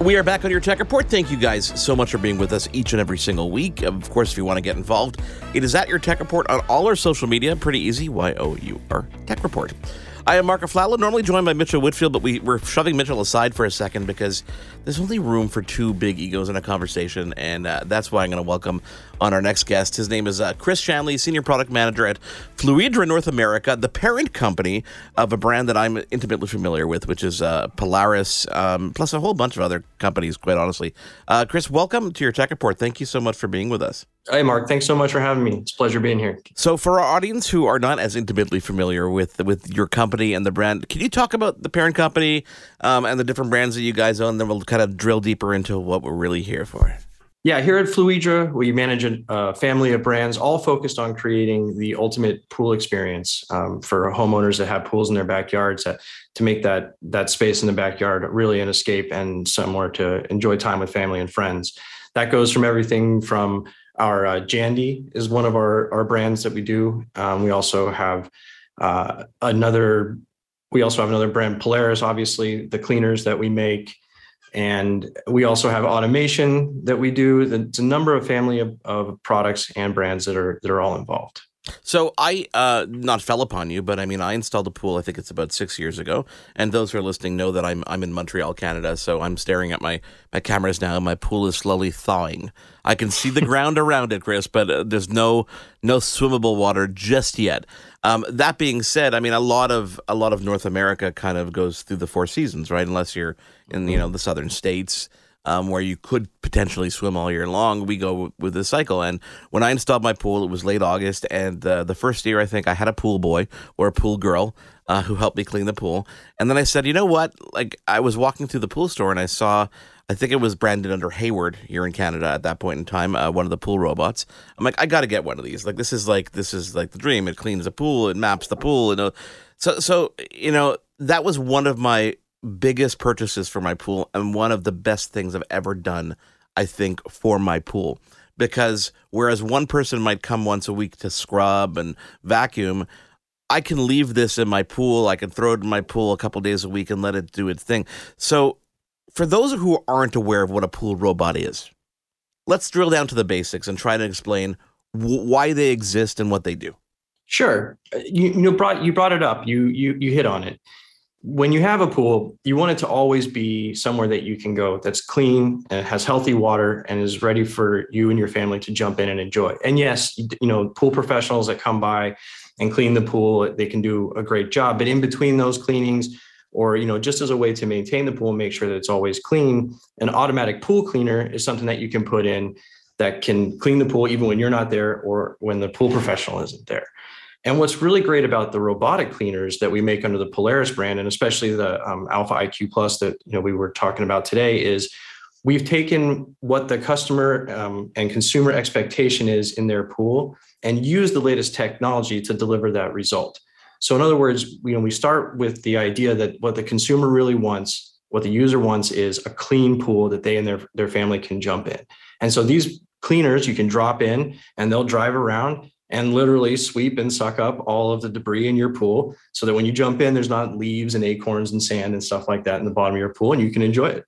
We are back on your tech report. Thank you guys so much for being with us each and every single week. Of course, if you want to get involved, it is at your tech report on all our social media. Pretty easy. Y O U R Tech Report. I am Mark Aflalo, normally joined by Mitchell Whitfield, but we, we're shoving Mitchell aside for a second because there's only room for two big egos in a conversation, and uh, that's why I'm going to welcome on our next guest. His name is uh, Chris Shanley, Senior Product Manager at Fluidra North America, the parent company of a brand that I'm intimately familiar with, which is uh, Polaris, um, plus a whole bunch of other companies, quite honestly. Uh, Chris, welcome to your Tech Report. Thank you so much for being with us. Hey, Mark. Thanks so much for having me. It's a pleasure being here. So, for our audience who are not as intimately familiar with with your company and the brand, can you talk about the parent company um, and the different brands that you guys own? Then we'll kind of drill deeper into what we're really here for. Yeah, here at Fluidra, we manage a uh, family of brands all focused on creating the ultimate pool experience um, for homeowners that have pools in their backyards to, to make that that space in the backyard really an escape and somewhere to enjoy time with family and friends. That goes from everything from our uh, Jandy is one of our, our brands that we do. Um, we also have uh, another. We also have another brand, Polaris. Obviously, the cleaners that we make, and we also have automation that we do. It's a number of family of, of products and brands that are that are all involved. So I uh, not fell upon you, but I mean I installed a pool. I think it's about six years ago, and those who are listening know that I'm I'm in Montreal, Canada. So I'm staring at my my cameras now. My pool is slowly thawing. I can see the ground around it, Chris, but uh, there's no no swimmable water just yet. Um, that being said, I mean a lot of a lot of North America kind of goes through the four seasons, right? Unless you're in you know the southern states um, where you could potentially swim all year long. We go with the cycle. And when I installed my pool, it was late August. And uh, the first year, I think I had a pool boy or a pool girl uh, who helped me clean the pool. And then I said, you know what? Like, I was walking through the pool store and I saw. I think it was branded under Hayward here in Canada at that point in time. Uh, one of the pool robots. I'm like, I got to get one of these. Like, this is like this is like the dream. It cleans the pool. It maps the pool. You know, so so you know that was one of my biggest purchases for my pool and one of the best things I've ever done, I think, for my pool. Because whereas one person might come once a week to scrub and vacuum, I can leave this in my pool. I can throw it in my pool a couple days a week and let it do its thing. So, for those who aren't aware of what a pool robot is, let's drill down to the basics and try to explain why they exist and what they do. Sure, uh, you, you brought you brought it up. You you you hit on it when you have a pool, you want it to always be somewhere that you can go that's clean and has healthy water and is ready for you and your family to jump in and enjoy. And yes, you know, pool professionals that come by and clean the pool, they can do a great job. But in between those cleanings, or you know, just as a way to maintain the pool and make sure that it's always clean, an automatic pool cleaner is something that you can put in that can clean the pool even when you're not there or when the pool professional isn't there. And what's really great about the robotic cleaners that we make under the Polaris brand, and especially the um, Alpha IQ Plus that you know we were talking about today, is we've taken what the customer um, and consumer expectation is in their pool and use the latest technology to deliver that result. So, in other words, you know, we start with the idea that what the consumer really wants, what the user wants, is a clean pool that they and their their family can jump in. And so these cleaners you can drop in and they'll drive around and literally sweep and suck up all of the debris in your pool so that when you jump in, there's not leaves and acorns and sand and stuff like that in the bottom of your pool and you can enjoy it.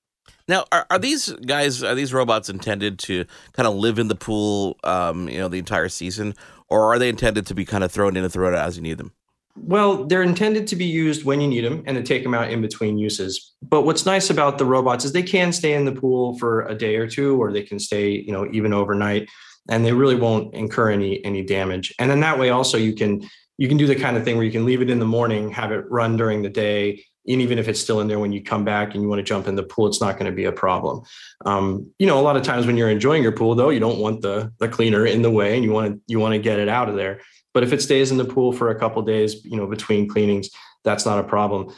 Now, are, are these guys, are these robots intended to kind of live in the pool, um, you know, the entire season, or are they intended to be kind of thrown in and thrown out as you need them? Well, they're intended to be used when you need them and to take them out in between uses. But what's nice about the robots is they can stay in the pool for a day or two, or they can stay, you know, even overnight and they really won't incur any any damage. And then that way also you can you can do the kind of thing where you can leave it in the morning, have it run during the day, and even if it's still in there when you come back and you want to jump in the pool, it's not going to be a problem. Um, you know, a lot of times when you're enjoying your pool, though, you don't want the the cleaner in the way, and you want to you want to get it out of there. But if it stays in the pool for a couple days, you know, between cleanings, that's not a problem.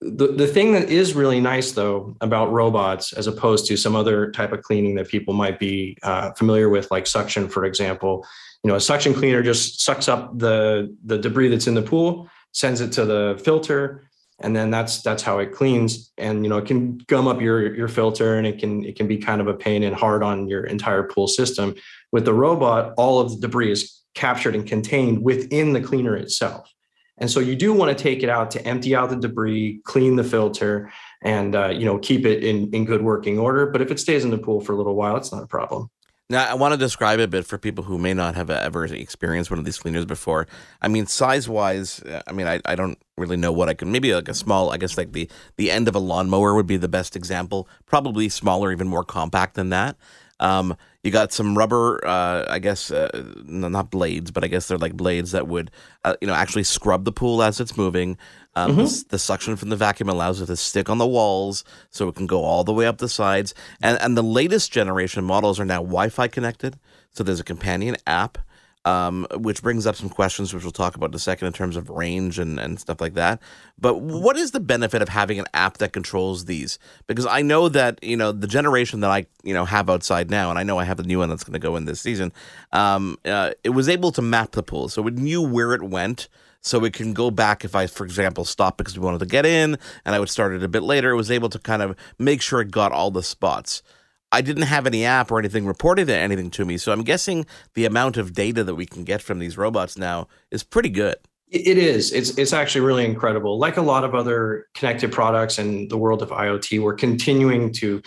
The, the thing that is really nice though about robots as opposed to some other type of cleaning that people might be uh, familiar with like suction for example you know a suction cleaner just sucks up the the debris that's in the pool sends it to the filter and then that's that's how it cleans. And you know it can gum up your your filter and it can it can be kind of a pain and hard on your entire pool system. With the robot all of the debris is captured and contained within the cleaner itself and so you do want to take it out to empty out the debris, clean the filter, and uh, you know keep it in in good working order. But if it stays in the pool for a little while, it's not a problem. Now, I want to describe a bit for people who may not have ever experienced one of these cleaners before. I mean, size wise, I mean, I, I don't really know what I can. Maybe like a small, I guess like the the end of a lawnmower would be the best example. Probably smaller, even more compact than that. Um, you got some rubber, uh, I guess, uh, not blades, but I guess they're like blades that would, uh, you know, actually scrub the pool as it's moving. Um, mm-hmm. the, the, suction from the vacuum allows it to stick on the walls, so it can go all the way up the sides. And and the latest generation models are now Wi-Fi connected, so there's a companion app um, which brings up some questions, which we'll talk about in a second in terms of range and, and stuff like that. But what is the benefit of having an app that controls these? Because I know that you know the generation that I you know have outside now, and I know I have the new one that's going to go in this season. Um, uh, it was able to map the pool, so it knew where it went so it can go back if I, for example, stopped because we wanted to get in and I would start it a bit later. It was able to kind of make sure it got all the spots. I didn't have any app or anything reporting anything to me. So I'm guessing the amount of data that we can get from these robots now is pretty good. It is. It's it's actually really incredible. Like a lot of other connected products in the world of IoT, we're continuing to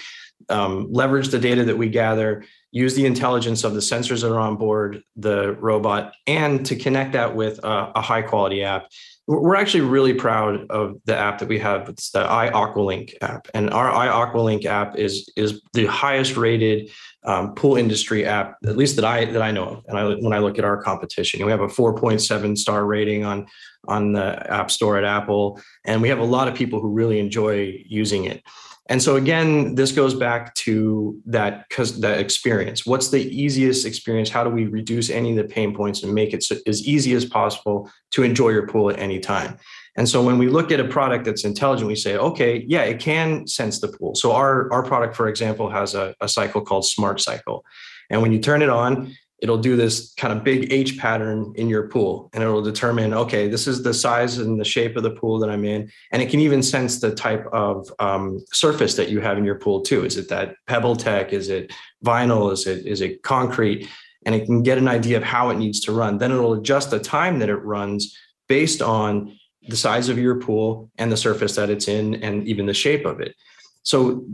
um, leverage the data that we gather, use the intelligence of the sensors that are on board the robot, and to connect that with a, a high quality app we're actually really proud of the app that we have. It's the iAqualink app, and our iAqualink app is is the highest rated um, pool industry app, at least that I that I know of. And I, when I look at our competition, we have a 4.7 star rating on on the App Store at Apple, and we have a lot of people who really enjoy using it. And so again, this goes back to that that experience. What's the easiest experience? How do we reduce any of the pain points and make it so, as easy as possible to enjoy your pool at any time? And so when we look at a product that's intelligent, we say, okay, yeah, it can sense the pool. So our, our product, for example, has a, a cycle called Smart Cycle. And when you turn it on, it'll do this kind of big H pattern in your pool and it'll determine, okay, this is the size and the shape of the pool that I'm in. And it can even sense the type of um, surface that you have in your pool too. Is it that pebble tech? Is it vinyl? Is it, is it concrete? And it can get an idea of how it needs to run. Then it'll adjust the time that it runs based on the size of your pool and the surface that it's in and even the shape of it. So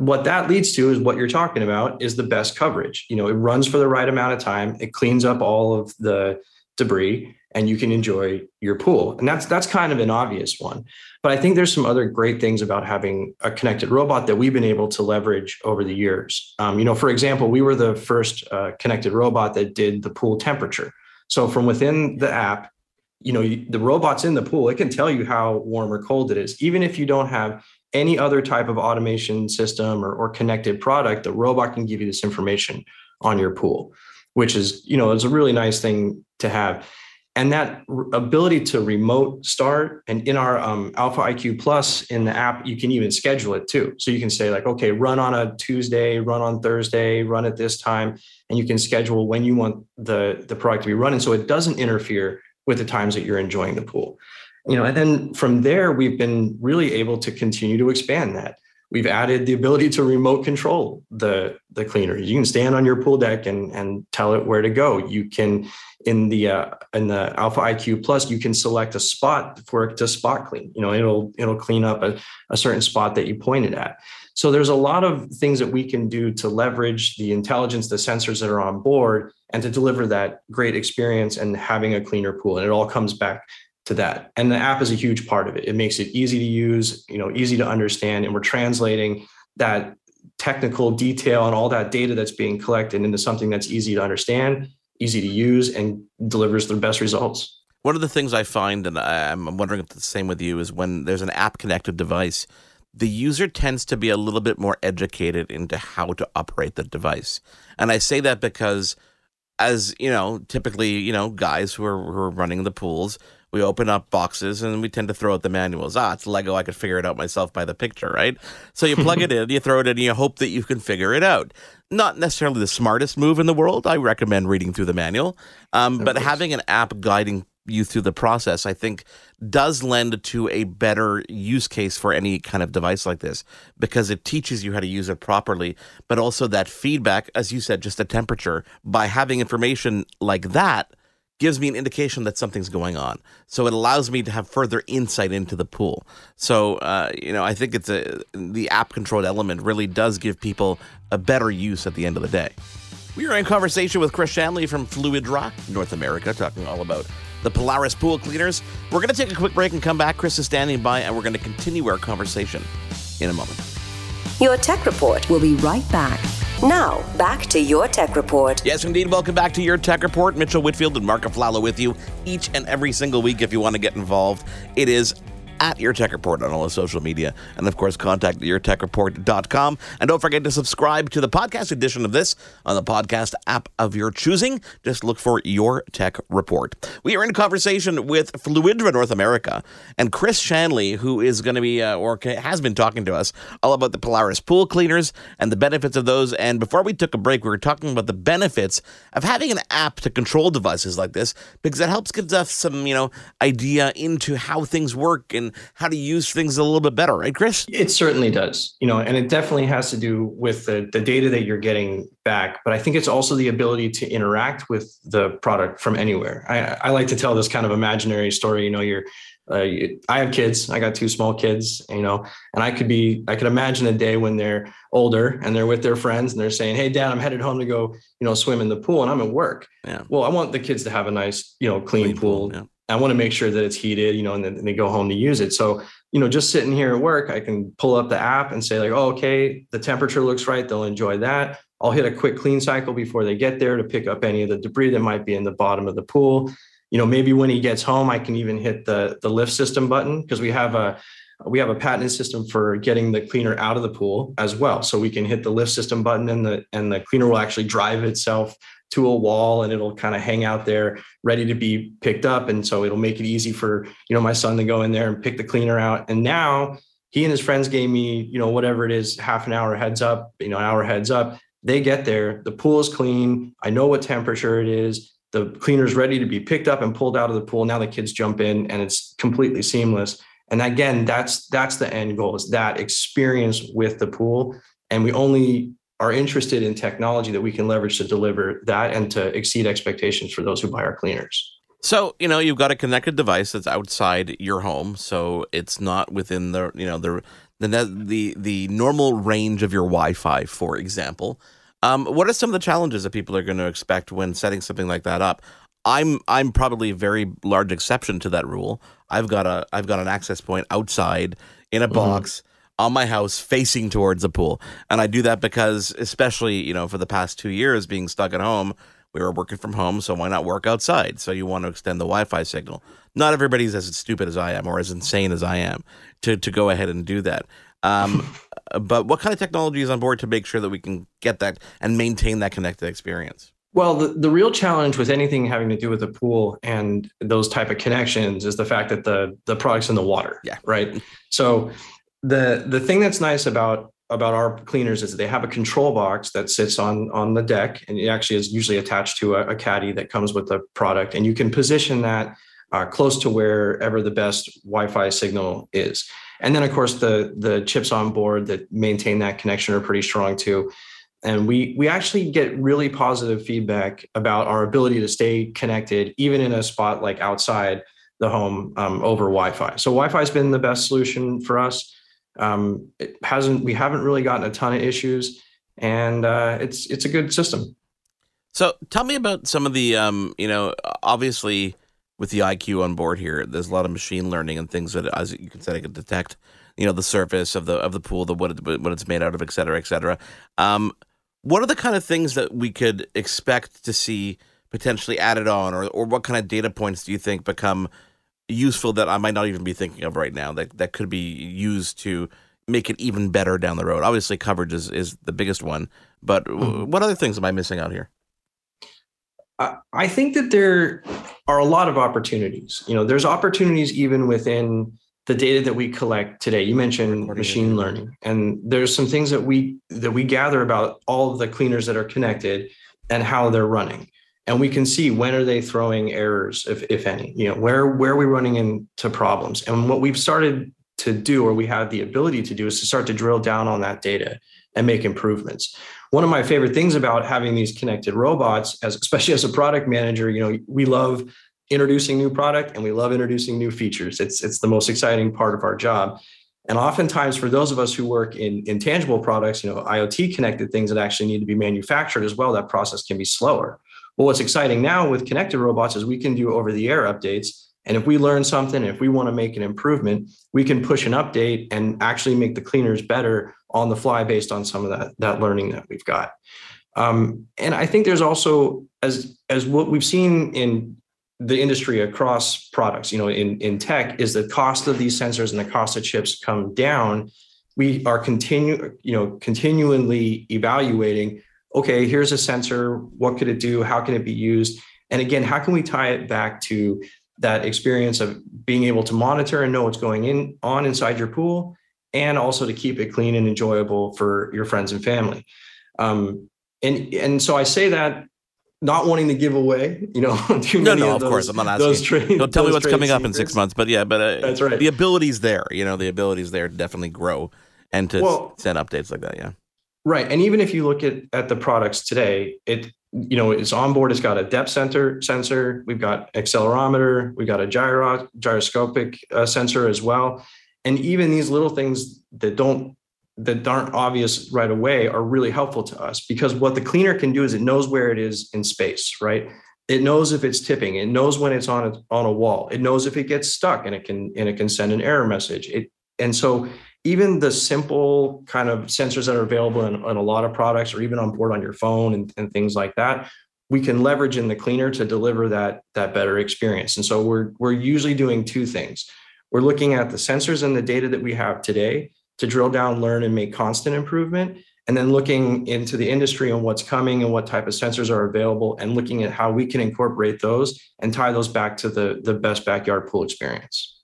what that leads to is what you're talking about is the best coverage. You know, it runs for the right amount of time, it cleans up all of the debris and you can enjoy your pool. And that's that's kind of an obvious one. But I think there's some other great things about having a connected robot that we've been able to leverage over the years. Um, you know, for example, we were the first uh, connected robot that did the pool temperature. So from within the app, you know, the robot's in the pool, it can tell you how warm or cold it is, even if you don't have any other type of automation system or, or connected product, the robot can give you this information on your pool, which is, you know, is a really nice thing to have. And that ability to remote start and in our um, Alpha IQ Plus in the app, you can even schedule it too. So you can say like, okay, run on a Tuesday, run on Thursday, run at this time, and you can schedule when you want the the product to be running, so it doesn't interfere with the times that you're enjoying the pool you know and then from there we've been really able to continue to expand that. We've added the ability to remote control the the cleaner. You can stand on your pool deck and and tell it where to go. You can in the uh, in the alpha iq plus you can select a spot for it to spot clean. You know it'll it'll clean up a, a certain spot that you pointed at. So there's a lot of things that we can do to leverage the intelligence the sensors that are on board and to deliver that great experience and having a cleaner pool. And it all comes back to that. And the app is a huge part of it. It makes it easy to use, you know, easy to understand, and we're translating that technical detail and all that data that's being collected into something that's easy to understand, easy to use, and delivers the best results. One of the things I find, and I'm wondering if it's the same with you, is when there's an app connected device, the user tends to be a little bit more educated into how to operate the device. And I say that because, as you know, typically, you know, guys who are, who are running the pools, we open up boxes and we tend to throw out the manuals. Ah, it's Lego. I could figure it out myself by the picture, right? So you plug it in, you throw it in, and you hope that you can figure it out. Not necessarily the smartest move in the world. I recommend reading through the manual, um, but having an app guiding you through the process, I think does lend to a better use case for any kind of device like this because it teaches you how to use it properly, but also that feedback, as you said, just a temperature, by having information like that gives me an indication that something's going on. So it allows me to have further insight into the pool. So uh, you know, I think it's a the app controlled element really does give people a better use at the end of the day. We are in conversation with Chris Shanley from Fluidra North America, talking all about the Polaris pool cleaners. We're going to take a quick break and come back. Chris is standing by, and we're going to continue our conversation in a moment. Your Tech Report will be right back. Now, back to your Tech Report. Yes, indeed. Welcome back to your Tech Report. Mitchell Whitfield and Mark Aflalo with you each and every single week if you want to get involved. It is at Your Tech Report on all the social media. And of course, contact yourtechreport.com. And don't forget to subscribe to the podcast edition of this on the podcast app of your choosing. Just look for Your Tech Report. We are in conversation with Fluidra North America and Chris Shanley, who is going to be, uh, or has been talking to us all about the Polaris pool cleaners and the benefits of those. And before we took a break, we were talking about the benefits of having an app to control devices like this because it helps give us some, you know, idea into how things work and how to use things a little bit better, right, Chris? It certainly does, you know, and it definitely has to do with the, the data that you're getting back. But I think it's also the ability to interact with the product from anywhere. I, I like to tell this kind of imaginary story. You know, you're uh, I have kids. I got two small kids, you know, and I could be, I could imagine a day when they're older and they're with their friends and they're saying, "Hey, Dad, I'm headed home to go, you know, swim in the pool," and I'm at work. Yeah. Well, I want the kids to have a nice, you know, clean, clean pool. pool yeah. I want to make mm-hmm. sure that it's heated, you know, and then they go home to use it. So, you know, just sitting here at work, I can pull up the app and say, like, oh, okay, the temperature looks right. They'll enjoy that. I'll hit a quick clean cycle before they get there to pick up any of the debris that might be in the bottom of the pool. You know, maybe when he gets home, I can even hit the the lift system button because we have a we have a patented system for getting the cleaner out of the pool as well. So we can hit the lift system button and the and the cleaner will actually drive itself to a wall and it'll kind of hang out there ready to be picked up. And so it'll make it easy for you know my son to go in there and pick the cleaner out. And now he and his friends gave me you know whatever it is half an hour heads up you know an hour heads up. They get there the pool is clean. I know what temperature it is. The cleaner's ready to be picked up and pulled out of the pool. Now the kids jump in and it's completely seamless. And again that's that's the end goal is that experience with the pool. And we only are interested in technology that we can leverage to deliver that and to exceed expectations for those who buy our cleaners. So, you know, you've got a connected device that's outside your home, so it's not within the, you know, the the the the normal range of your Wi-Fi, for example. Um, what are some of the challenges that people are going to expect when setting something like that up? I'm I'm probably a very large exception to that rule. I've got a I've got an access point outside in a mm-hmm. box. Mm-hmm on my house facing towards the pool. And I do that because, especially, you know, for the past two years being stuck at home, we were working from home, so why not work outside? So you want to extend the Wi-Fi signal. Not everybody's as stupid as I am or as insane as I am to to go ahead and do that. Um, but what kind of technology is on board to make sure that we can get that and maintain that connected experience? Well, the, the real challenge with anything having to do with the pool and those type of connections is the fact that the the product's in the water. Yeah. Right. So the the thing that's nice about about our cleaners is they have a control box that sits on on the deck and it actually is usually attached to a, a caddy that comes with the product and you can position that uh, close to wherever the best wi-fi signal is. And then of course the the chips on board that maintain that connection are pretty strong too. And we we actually get really positive feedback about our ability to stay connected even in a spot like outside the home um, over wi-fi. So wi-fi has been the best solution for us um, it hasn't we haven't really gotten a ton of issues, and uh, it's it's a good system. So tell me about some of the um, you know obviously with the IQ on board here, there's a lot of machine learning and things that as you can say, I can detect you know the surface of the of the pool, the what it, what it's made out of, et cetera, et cetera. Um, what are the kind of things that we could expect to see potentially added on, or or what kind of data points do you think become useful that I might not even be thinking of right now that that could be used to make it even better down the road. Obviously, coverage is, is the biggest one, but mm-hmm. what other things am I missing out here? I think that there are a lot of opportunities. You know, there's opportunities even within the data that we collect today. You mentioned machine learning, and there's some things that we that we gather about all of the cleaners that are connected and how they're running. And we can see when are they throwing errors, if, if any, you know, where where are we running into problems? And what we've started to do, or we have the ability to do, is to start to drill down on that data and make improvements. One of my favorite things about having these connected robots, as especially as a product manager, you know, we love introducing new product and we love introducing new features. It's it's the most exciting part of our job. And oftentimes for those of us who work in intangible products, you know, IoT connected things that actually need to be manufactured as well, that process can be slower. Well, what's exciting now with connected robots is we can do over the air updates. And if we learn something, if we want to make an improvement, we can push an update and actually make the cleaners better on the fly based on some of that, that learning that we've got. Um, and I think there's also, as, as what we've seen in the industry across products, you know, in, in tech is the cost of these sensors and the cost of chips come down. We are continue, you know, continually evaluating, okay, here's a sensor, what could it do? How can it be used? And again, how can we tie it back to that experience of being able to monitor and know what's going in on inside your pool and also to keep it clean and enjoyable for your friends and family. Um, and and so I say that not wanting to give away, you know, too no, many no, of, of those, course, I'm not asking. those trade, Don't tell me what's coming up in six months, but yeah, but uh, That's right. The ability's there, you know, the ability's there to definitely grow and to Well- send updates like that. Yeah, Right. And even if you look at, at the products today, it you know it's on board. It's got a depth sensor sensor. We've got accelerometer. We've got a gyro gyroscopic uh, sensor as well. And even these little things that don't that aren't obvious right away are really helpful to us because what the cleaner can do is it knows where it is in space. Right. It knows if it's tipping. It knows when it's on a, on a wall. It knows if it gets stuck and it can and it can send an error message. It and so even the simple kind of sensors that are available in, in a lot of products or even on board on your phone and, and things like that we can leverage in the cleaner to deliver that that better experience. And so we're we're usually doing two things. We're looking at the sensors and the data that we have today to drill down learn and make constant improvement and then looking into the industry and what's coming and what type of sensors are available and looking at how we can incorporate those and tie those back to the the best backyard pool experience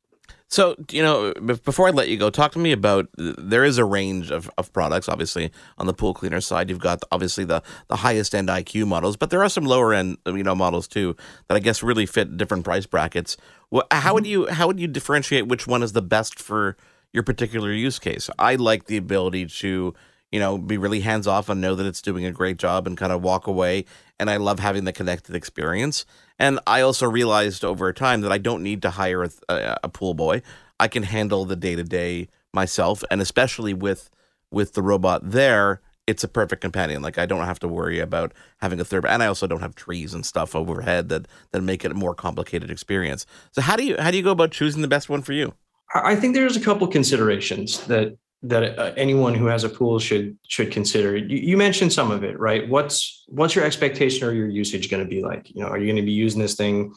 So, you know, before I let you go, talk to me about there is a range of, of products. Obviously, on the pool cleaner side, you've got obviously the, the highest end IQ models, but there are some lower end, uh, you know, models too that I guess really fit different price brackets. Well, uh, how would mm-hmm. you how would you differentiate which one is the best for your particular use case? I like the ability to you know be really hands off and know that it's doing a great job and kind of walk away. And I love having the connected experience. And I also realized over time that I don't need to hire a, a, a pool boy. I can handle the day to day myself, and especially with with the robot there, it's a perfect companion. Like I don't have to worry about having a third, and I also don't have trees and stuff overhead that that make it a more complicated experience. So how do you how do you go about choosing the best one for you? I think there's a couple considerations that that uh, anyone who has a pool should should consider. You, you mentioned some of it, right? What's what's your expectation or your usage going to be like? You know, are you going to be using this thing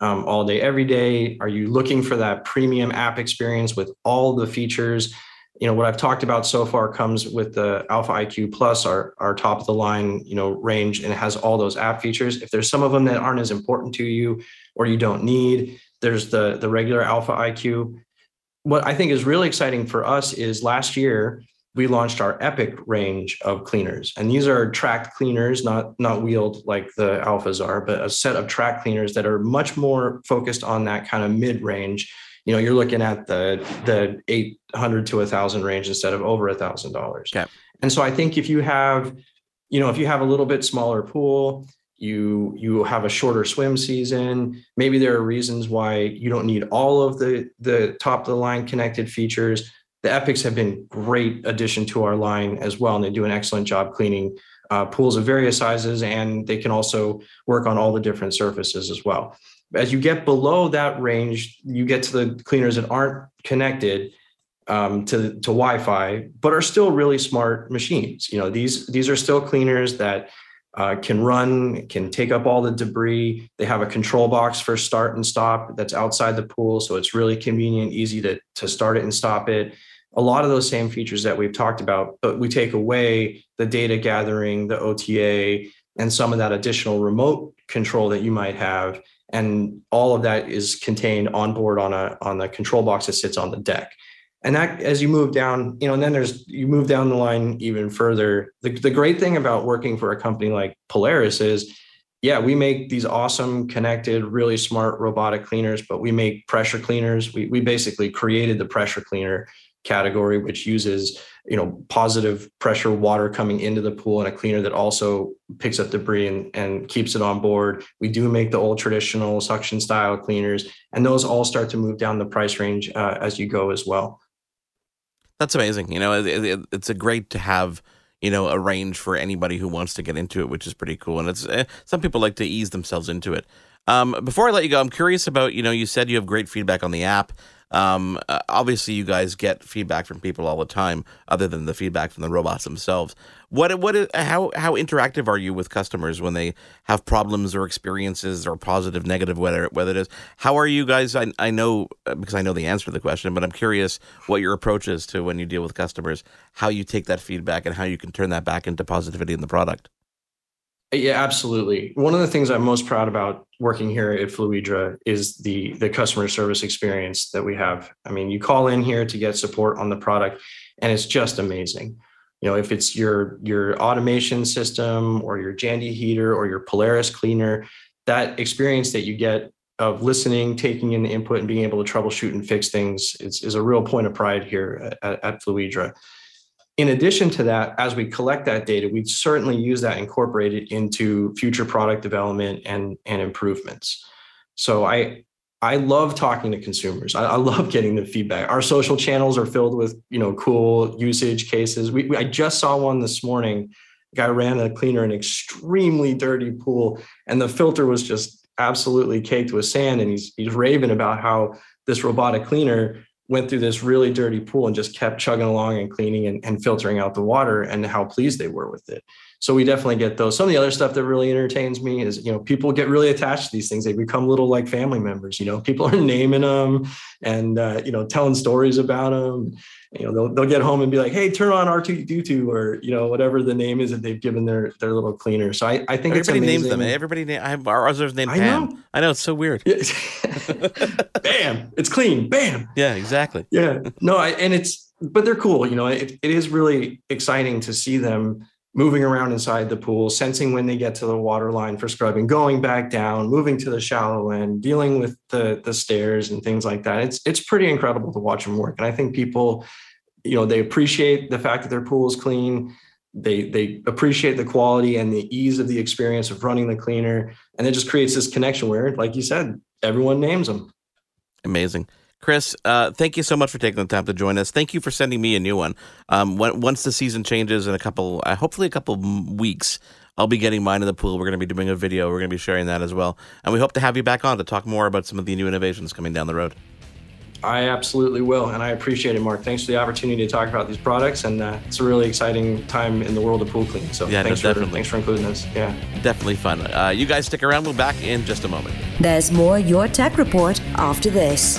um, all day, every day? Are you looking for that premium app experience with all the features? You know, what I've talked about so far comes with the Alpha IQ Plus, our our top of the line, you know, range, and it has all those app features. If there's some of them that aren't as important to you or you don't need, there's the the regular Alpha IQ what I think is really exciting for us is last year we launched our Epic range of cleaners, and these are tracked cleaners, not not wheeled like the alphas are, but a set of track cleaners that are much more focused on that kind of mid range. You know, you're looking at the the 800 to a thousand range instead of over a thousand dollars. And so I think if you have, you know, if you have a little bit smaller pool, you you have a shorter swim season. Maybe there are reasons why you don't need all of the the top of the line connected features. The epics have been great addition to our line as well and they do an excellent job cleaning uh, pools of various sizes and they can also work on all the different surfaces as well. As you get below that range you get to the cleaners that aren't connected um, to, to wi-fi but are still really smart machines. You know these these are still cleaners that uh, can run, can take up all the debris. They have a control box for start and stop that's outside the pool. So it's really convenient, easy to, to start it and stop it. A lot of those same features that we've talked about, but we take away the data gathering, the OTA, and some of that additional remote control that you might have. and all of that is contained on board on a on the control box that sits on the deck and that as you move down you know and then there's you move down the line even further. The, the great thing about working for a company like polaris is yeah we make these awesome connected really smart robotic cleaners but we make pressure cleaners. We, we basically created the pressure cleaner category which uses you know positive pressure water coming into the pool and a cleaner that also picks up debris and, and keeps it on board. We do make the old traditional suction style cleaners and those all start to move down the price range uh, as you go as well that's amazing. You know, it, it, it's a great to have you know a range for anybody who wants to get into it, which is pretty cool. And it's eh, some people like to ease themselves into it. Um, before I let you go, I'm curious about you know you said you have great feedback on the app. Um, uh, obviously, you guys get feedback from people all the time, other than the feedback from the robots themselves. What what how how interactive are you with customers when they have problems or experiences or positive, negative, whether whether it is? How are you guys? I I know uh, because I know the answer to the question, but I'm curious what your approach is to when you deal with customers, how you take that feedback and how you can turn that back into positivity in the product. Yeah, absolutely. One of the things I'm most proud about working here at Fluidra is the the customer service experience that we have. I mean, you call in here to get support on the product, and it's just amazing. You know, if it's your your automation system or your Jandy heater or your Polaris cleaner, that experience that you get of listening, taking in the input, and being able to troubleshoot and fix things is, is a real point of pride here at, at Fluidra in addition to that, as we collect that data, we certainly use that incorporated into future product development and, and improvements. So I I love talking to consumers. I, I, love getting the feedback. Our social channels are filled with you know cool usage cases. We, we I just saw one this morning. A guy ran a cleaner an extremely dirty pool, and the filter was just absolutely caked with sand. And he's he's raving about how this robotic cleaner went through this really dirty pool and just kept chugging along and cleaning and, and, filtering out the water and how pleased they were with it. So we definitely get those. Some of the other stuff that really entertains me is, you know, people get really attached to these things. They become little like family members, you know, people are naming them and, uh, you know, telling stories about them you know they'll, they'll get home and be like hey turn on r2d2 or you know whatever the name is that they've given their their little cleaner. So i, I think everybody names them. everybody I have our others named I Pam. know. I know it's so weird. Bam! It's clean. Bam! Yeah exactly. Yeah. No I, and it's but they're cool you know? It, it is really exciting to see them moving around inside the pool, sensing when they get to the water line for scrubbing, going back down, moving to the shallow end, dealing with the the stairs and things like that. It's it's pretty incredible to watch them work. And I think people, you know, they appreciate the fact that their pool is clean. They they appreciate the quality and the ease of the experience of running the cleaner. And it just creates this connection where, like you said, everyone names them. Amazing. Chris, uh, thank you so much for taking the time to join us. Thank you for sending me a new one. Um, when, once the season changes in a couple, uh, hopefully a couple weeks, I'll be getting mine in the pool. We're going to be doing a video. We're going to be sharing that as well, and we hope to have you back on to talk more about some of the new innovations coming down the road. I absolutely will, and I appreciate it, Mark. Thanks for the opportunity to talk about these products, and uh, it's a really exciting time in the world of pool cleaning. So yeah, thanks, no, for, thanks for including us. Yeah, definitely fun. Uh, you guys stick around. We'll be back in just a moment. There's more Your Tech Report after this.